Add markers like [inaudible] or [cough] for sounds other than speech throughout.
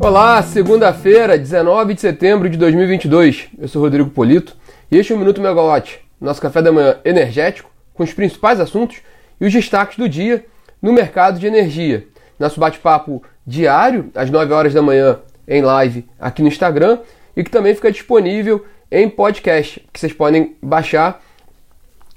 Olá, segunda-feira, 19 de setembro de 2022. Eu sou Rodrigo Polito e este é o Minuto Megawatt, nosso café da manhã energético, com os principais assuntos e os destaques do dia no mercado de energia. Nosso bate-papo diário, às 9 horas da manhã, em live aqui no Instagram e que também fica disponível em podcast, que vocês podem baixar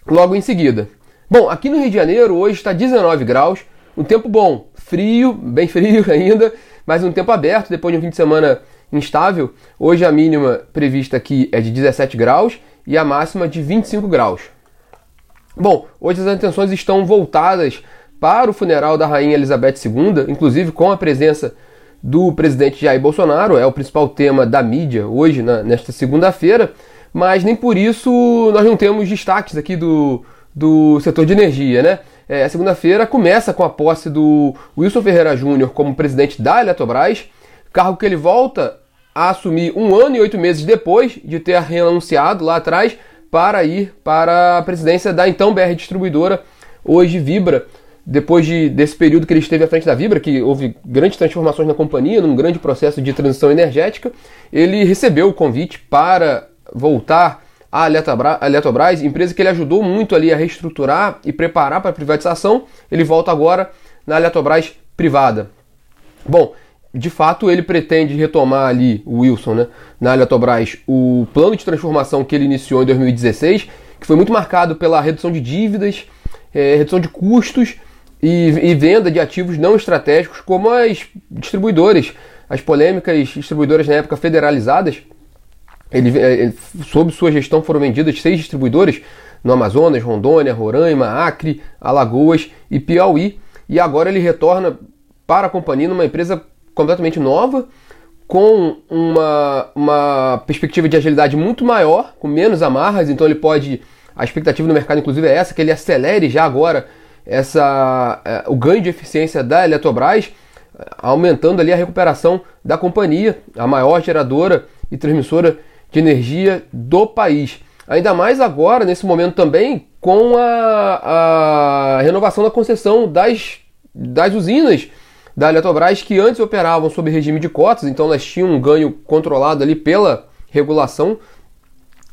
logo em seguida. Bom, aqui no Rio de Janeiro hoje está 19 graus, um tempo bom, frio, bem frio [laughs] ainda, mas um tempo aberto depois de um fim de semana instável. Hoje a mínima prevista aqui é de 17 graus e a máxima de 25 graus. Bom, hoje as atenções estão voltadas para o funeral da rainha Elizabeth II, inclusive com a presença do presidente Jair Bolsonaro, é o principal tema da mídia hoje, na, nesta segunda-feira, mas nem por isso nós não temos destaques aqui do, do setor de energia, né? É, segunda-feira começa com a posse do Wilson Ferreira Júnior como presidente da Eletrobras, cargo que ele volta a assumir um ano e oito meses depois de ter renunciado lá atrás para ir para a presidência da então BR Distribuidora, hoje Vibra, depois de, desse período que ele esteve à frente da Vibra, que houve grandes transformações na companhia, num grande processo de transição energética, ele recebeu o convite para voltar a Eletrobras, empresa que ele ajudou muito ali a reestruturar e preparar para privatização, ele volta agora na Eletrobras privada. Bom, de fato ele pretende retomar ali, o Wilson, né, na Eletrobras, o plano de transformação que ele iniciou em 2016, que foi muito marcado pela redução de dívidas, é, redução de custos e, e venda de ativos não estratégicos, como as distribuidoras, as polêmicas distribuidoras na época federalizadas, ele, é, sob sua gestão foram vendidas seis distribuidores no Amazonas, Rondônia, Roraima, Acre, Alagoas e Piauí. E agora ele retorna para a companhia numa empresa completamente nova, com uma, uma perspectiva de agilidade muito maior, com menos amarras, então ele pode. A expectativa no mercado, inclusive, é essa, que ele acelere já agora essa, é, o ganho de eficiência da Eletrobras, aumentando ali a recuperação da companhia, a maior geradora e transmissora de energia do país. Ainda mais agora, nesse momento também, com a, a renovação da concessão das, das usinas da Eletrobras que antes operavam sob regime de cotas, então elas tinham um ganho controlado ali pela regulação.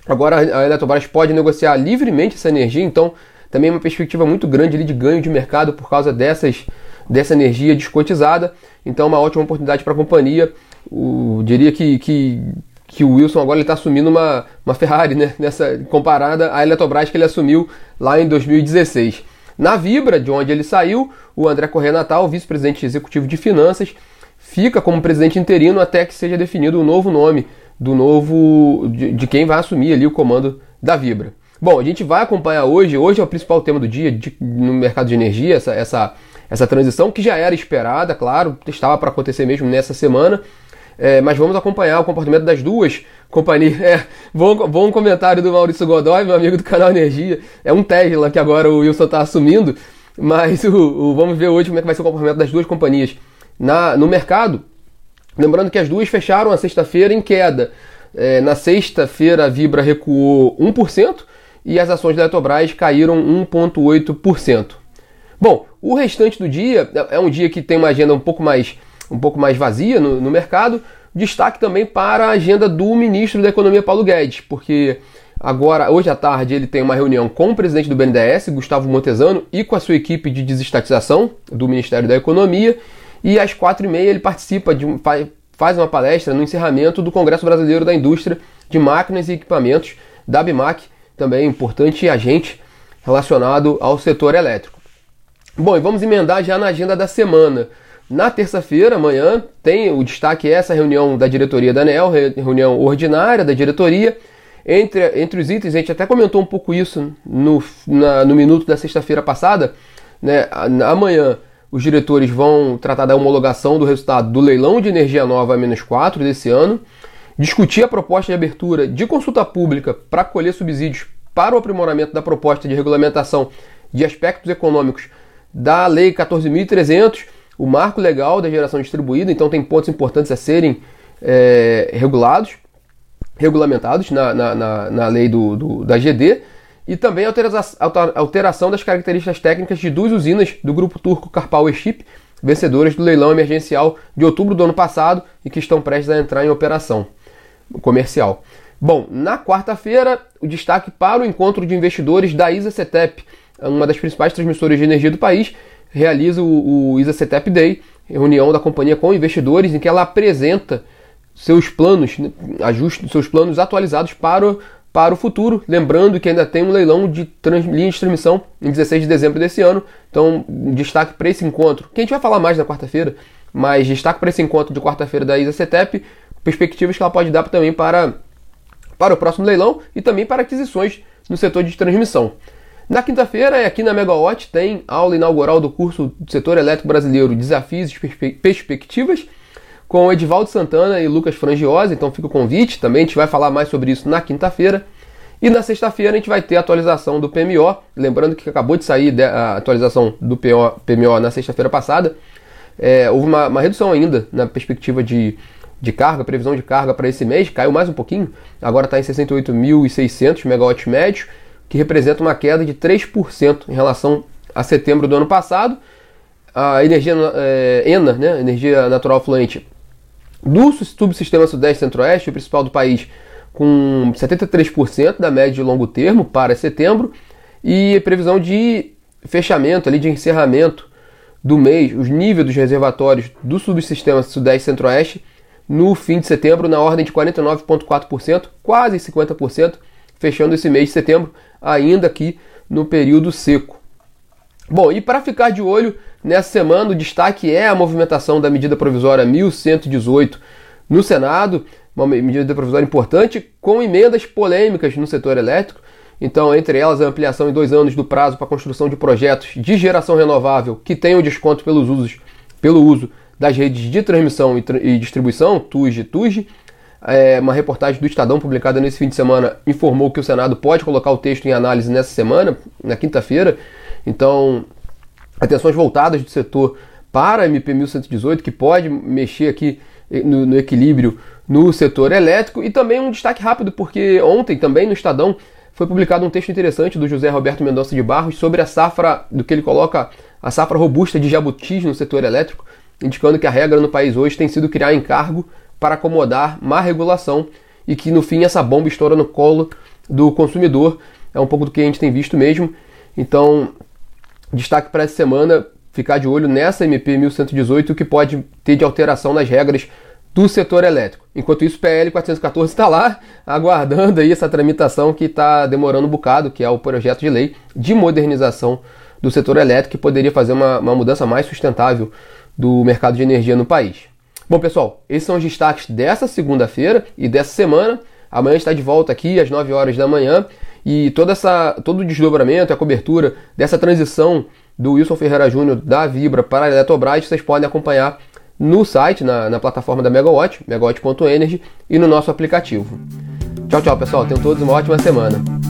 Agora a Eletrobras pode negociar livremente essa energia, então também é uma perspectiva muito grande ali de ganho de mercado por causa dessas, dessa energia descotizada. Então uma ótima oportunidade para a companhia. O, diria que, que que o Wilson agora está assumindo uma, uma Ferrari, né? Nessa, comparada à Eletrobras que ele assumiu lá em 2016. Na Vibra, de onde ele saiu, o André Corrêa Natal, vice-presidente executivo de finanças, fica como presidente interino até que seja definido o novo nome do novo de, de, quem vai assumir ali o comando da Vibra. Bom, a gente vai acompanhar hoje, hoje é o principal tema do dia de, no mercado de energia, essa, essa, essa transição que já era esperada, claro, estava para acontecer mesmo nessa semana, é, mas vamos acompanhar o comportamento das duas companhias. [laughs] É, bom, bom comentário do Maurício Godoy, meu amigo do canal Energia. É um Tesla que agora o Wilson está assumindo, mas o, o, vamos ver hoje como é que vai ser o comportamento das duas companhias na, no mercado. Lembrando que as duas fecharam a sexta-feira em queda. É, na sexta-feira a Vibra recuou 1% e as ações da Eletrobras caíram 1,8%. Bom, o restante do dia é, é um dia que tem uma agenda um pouco mais um pouco mais vazia no, no mercado. Destaque também para a agenda do ministro da Economia, Paulo Guedes, porque agora, hoje à tarde, ele tem uma reunião com o presidente do BNDES, Gustavo Montezano, e com a sua equipe de desestatização do Ministério da Economia. E às quatro e meia ele participa de faz uma palestra no encerramento do Congresso Brasileiro da Indústria de Máquinas e Equipamentos, da BIMAC, também importante agente relacionado ao setor elétrico. Bom, e vamos emendar já na agenda da semana. Na terça-feira, amanhã, tem o destaque é essa reunião da diretoria da ANEL, reunião ordinária da diretoria. Entre, entre os itens, a gente até comentou um pouco isso no, na, no minuto da sexta-feira passada. Né? Amanhã, os diretores vão tratar da homologação do resultado do leilão de energia nova A-4 desse ano, discutir a proposta de abertura de consulta pública para colher subsídios para o aprimoramento da proposta de regulamentação de aspectos econômicos da Lei 14.300 o marco legal da geração distribuída, então tem pontos importantes a serem é, regulados, regulamentados na, na, na, na lei do, do, da GD, e também a alteração das características técnicas de duas usinas do grupo turco Karpal Chip, vencedoras do leilão emergencial de outubro do ano passado e que estão prestes a entrar em operação comercial. Bom, na quarta-feira, o destaque para o encontro de investidores da ISA CETEP, uma das principais transmissoras de energia do país, realiza o, o ISA CETEP Day, reunião da companhia com investidores, em que ela apresenta seus planos, né, ajuste seus planos atualizados para o, para o futuro. Lembrando que ainda tem um leilão de trans, linha de transmissão em 16 de dezembro desse ano. Então, destaque para esse encontro, que a gente vai falar mais na quarta-feira, mas destaque para esse encontro de quarta-feira da ISA CETEP, perspectivas que ela pode dar também para, para o próximo leilão e também para aquisições no setor de transmissão. Na quinta-feira, aqui na Megawatt, tem aula inaugural do curso do setor elétrico brasileiro Desafios e Perspectivas, com Edivaldo Santana e Lucas Frangiosi, então fica o convite, também a gente vai falar mais sobre isso na quinta-feira. E na sexta-feira a gente vai ter a atualização do PMO, lembrando que acabou de sair a atualização do PMO na sexta-feira passada. É, houve uma, uma, redução ainda na perspectiva de, de carga, previsão de carga para esse mês, caiu mais um pouquinho, agora está em 68.600 megawatts médio, que representa uma queda de 3% em relação a setembro do ano passado. A energia é, ENA, né, energia natural fluente, do subsistema Sudeste Centro-Oeste, o principal do país, com 73% da média de longo termo para setembro, e previsão de fechamento, ali, de encerramento do mês, os níveis dos reservatórios do subsistema Sudeste Centro-Oeste no fim de setembro na ordem de 49,4%, quase 50%, fechando esse mês de setembro ainda aqui no período seco. Bom, e para ficar de olho nessa semana, o destaque é a movimentação da medida provisória 1118 no Senado, uma medida provisória importante, com emendas polêmicas no setor elétrico. Então, entre elas, a ampliação em dois anos do prazo para a construção de projetos de geração renovável que tenham desconto pelos usos, pelo uso das redes de transmissão e, distribuição, TUG e TUG, é, uma reportagem do Estadão publicada nesse fim de semana informou que o Senado pode colocar o texto em análise nessa semana, na quinta-feira. Então, atenções voltadas do setor para a MP 1118, que pode mexer aqui no, no, equilíbrio no setor elétrico. E também um destaque rápido, porque ontem também no Estadão foi publicado um texto interessante do José Roberto Mendonça de Barros sobre a safra, do que ele coloca a safra robusta de jabutis no setor elétrico, indicando que a regra no país hoje tem sido criar encargo para acomodar má regulação e que no fim essa bomba estoura no colo do consumidor. É um pouco do que a gente tem visto mesmo. Então, destaque para essa semana, ficar de olho nessa MP 1118, o que pode ter de alteração nas regras do setor elétrico. Enquanto isso, o PL 414 está lá aguardando aí essa tramitação que está demorando um bocado, que é o projeto de lei de modernização do setor elétrico, que poderia fazer uma, uma mudança mais sustentável do mercado de energia no país. Bom, pessoal, esses são os destaques dessa segunda-feira e dessa semana. Amanhã está de volta aqui às 9 horas da manhã e toda essa, todo o desdobramento, a cobertura dessa transição do Wilson Ferreira Júnior da Vibra para a Eletrobras, vocês podem acompanhar no site, na, na plataforma da Megawatt, megawatt.energy e no nosso aplicativo. Tchau, tchau, pessoal. Tenham todos uma ótima semana.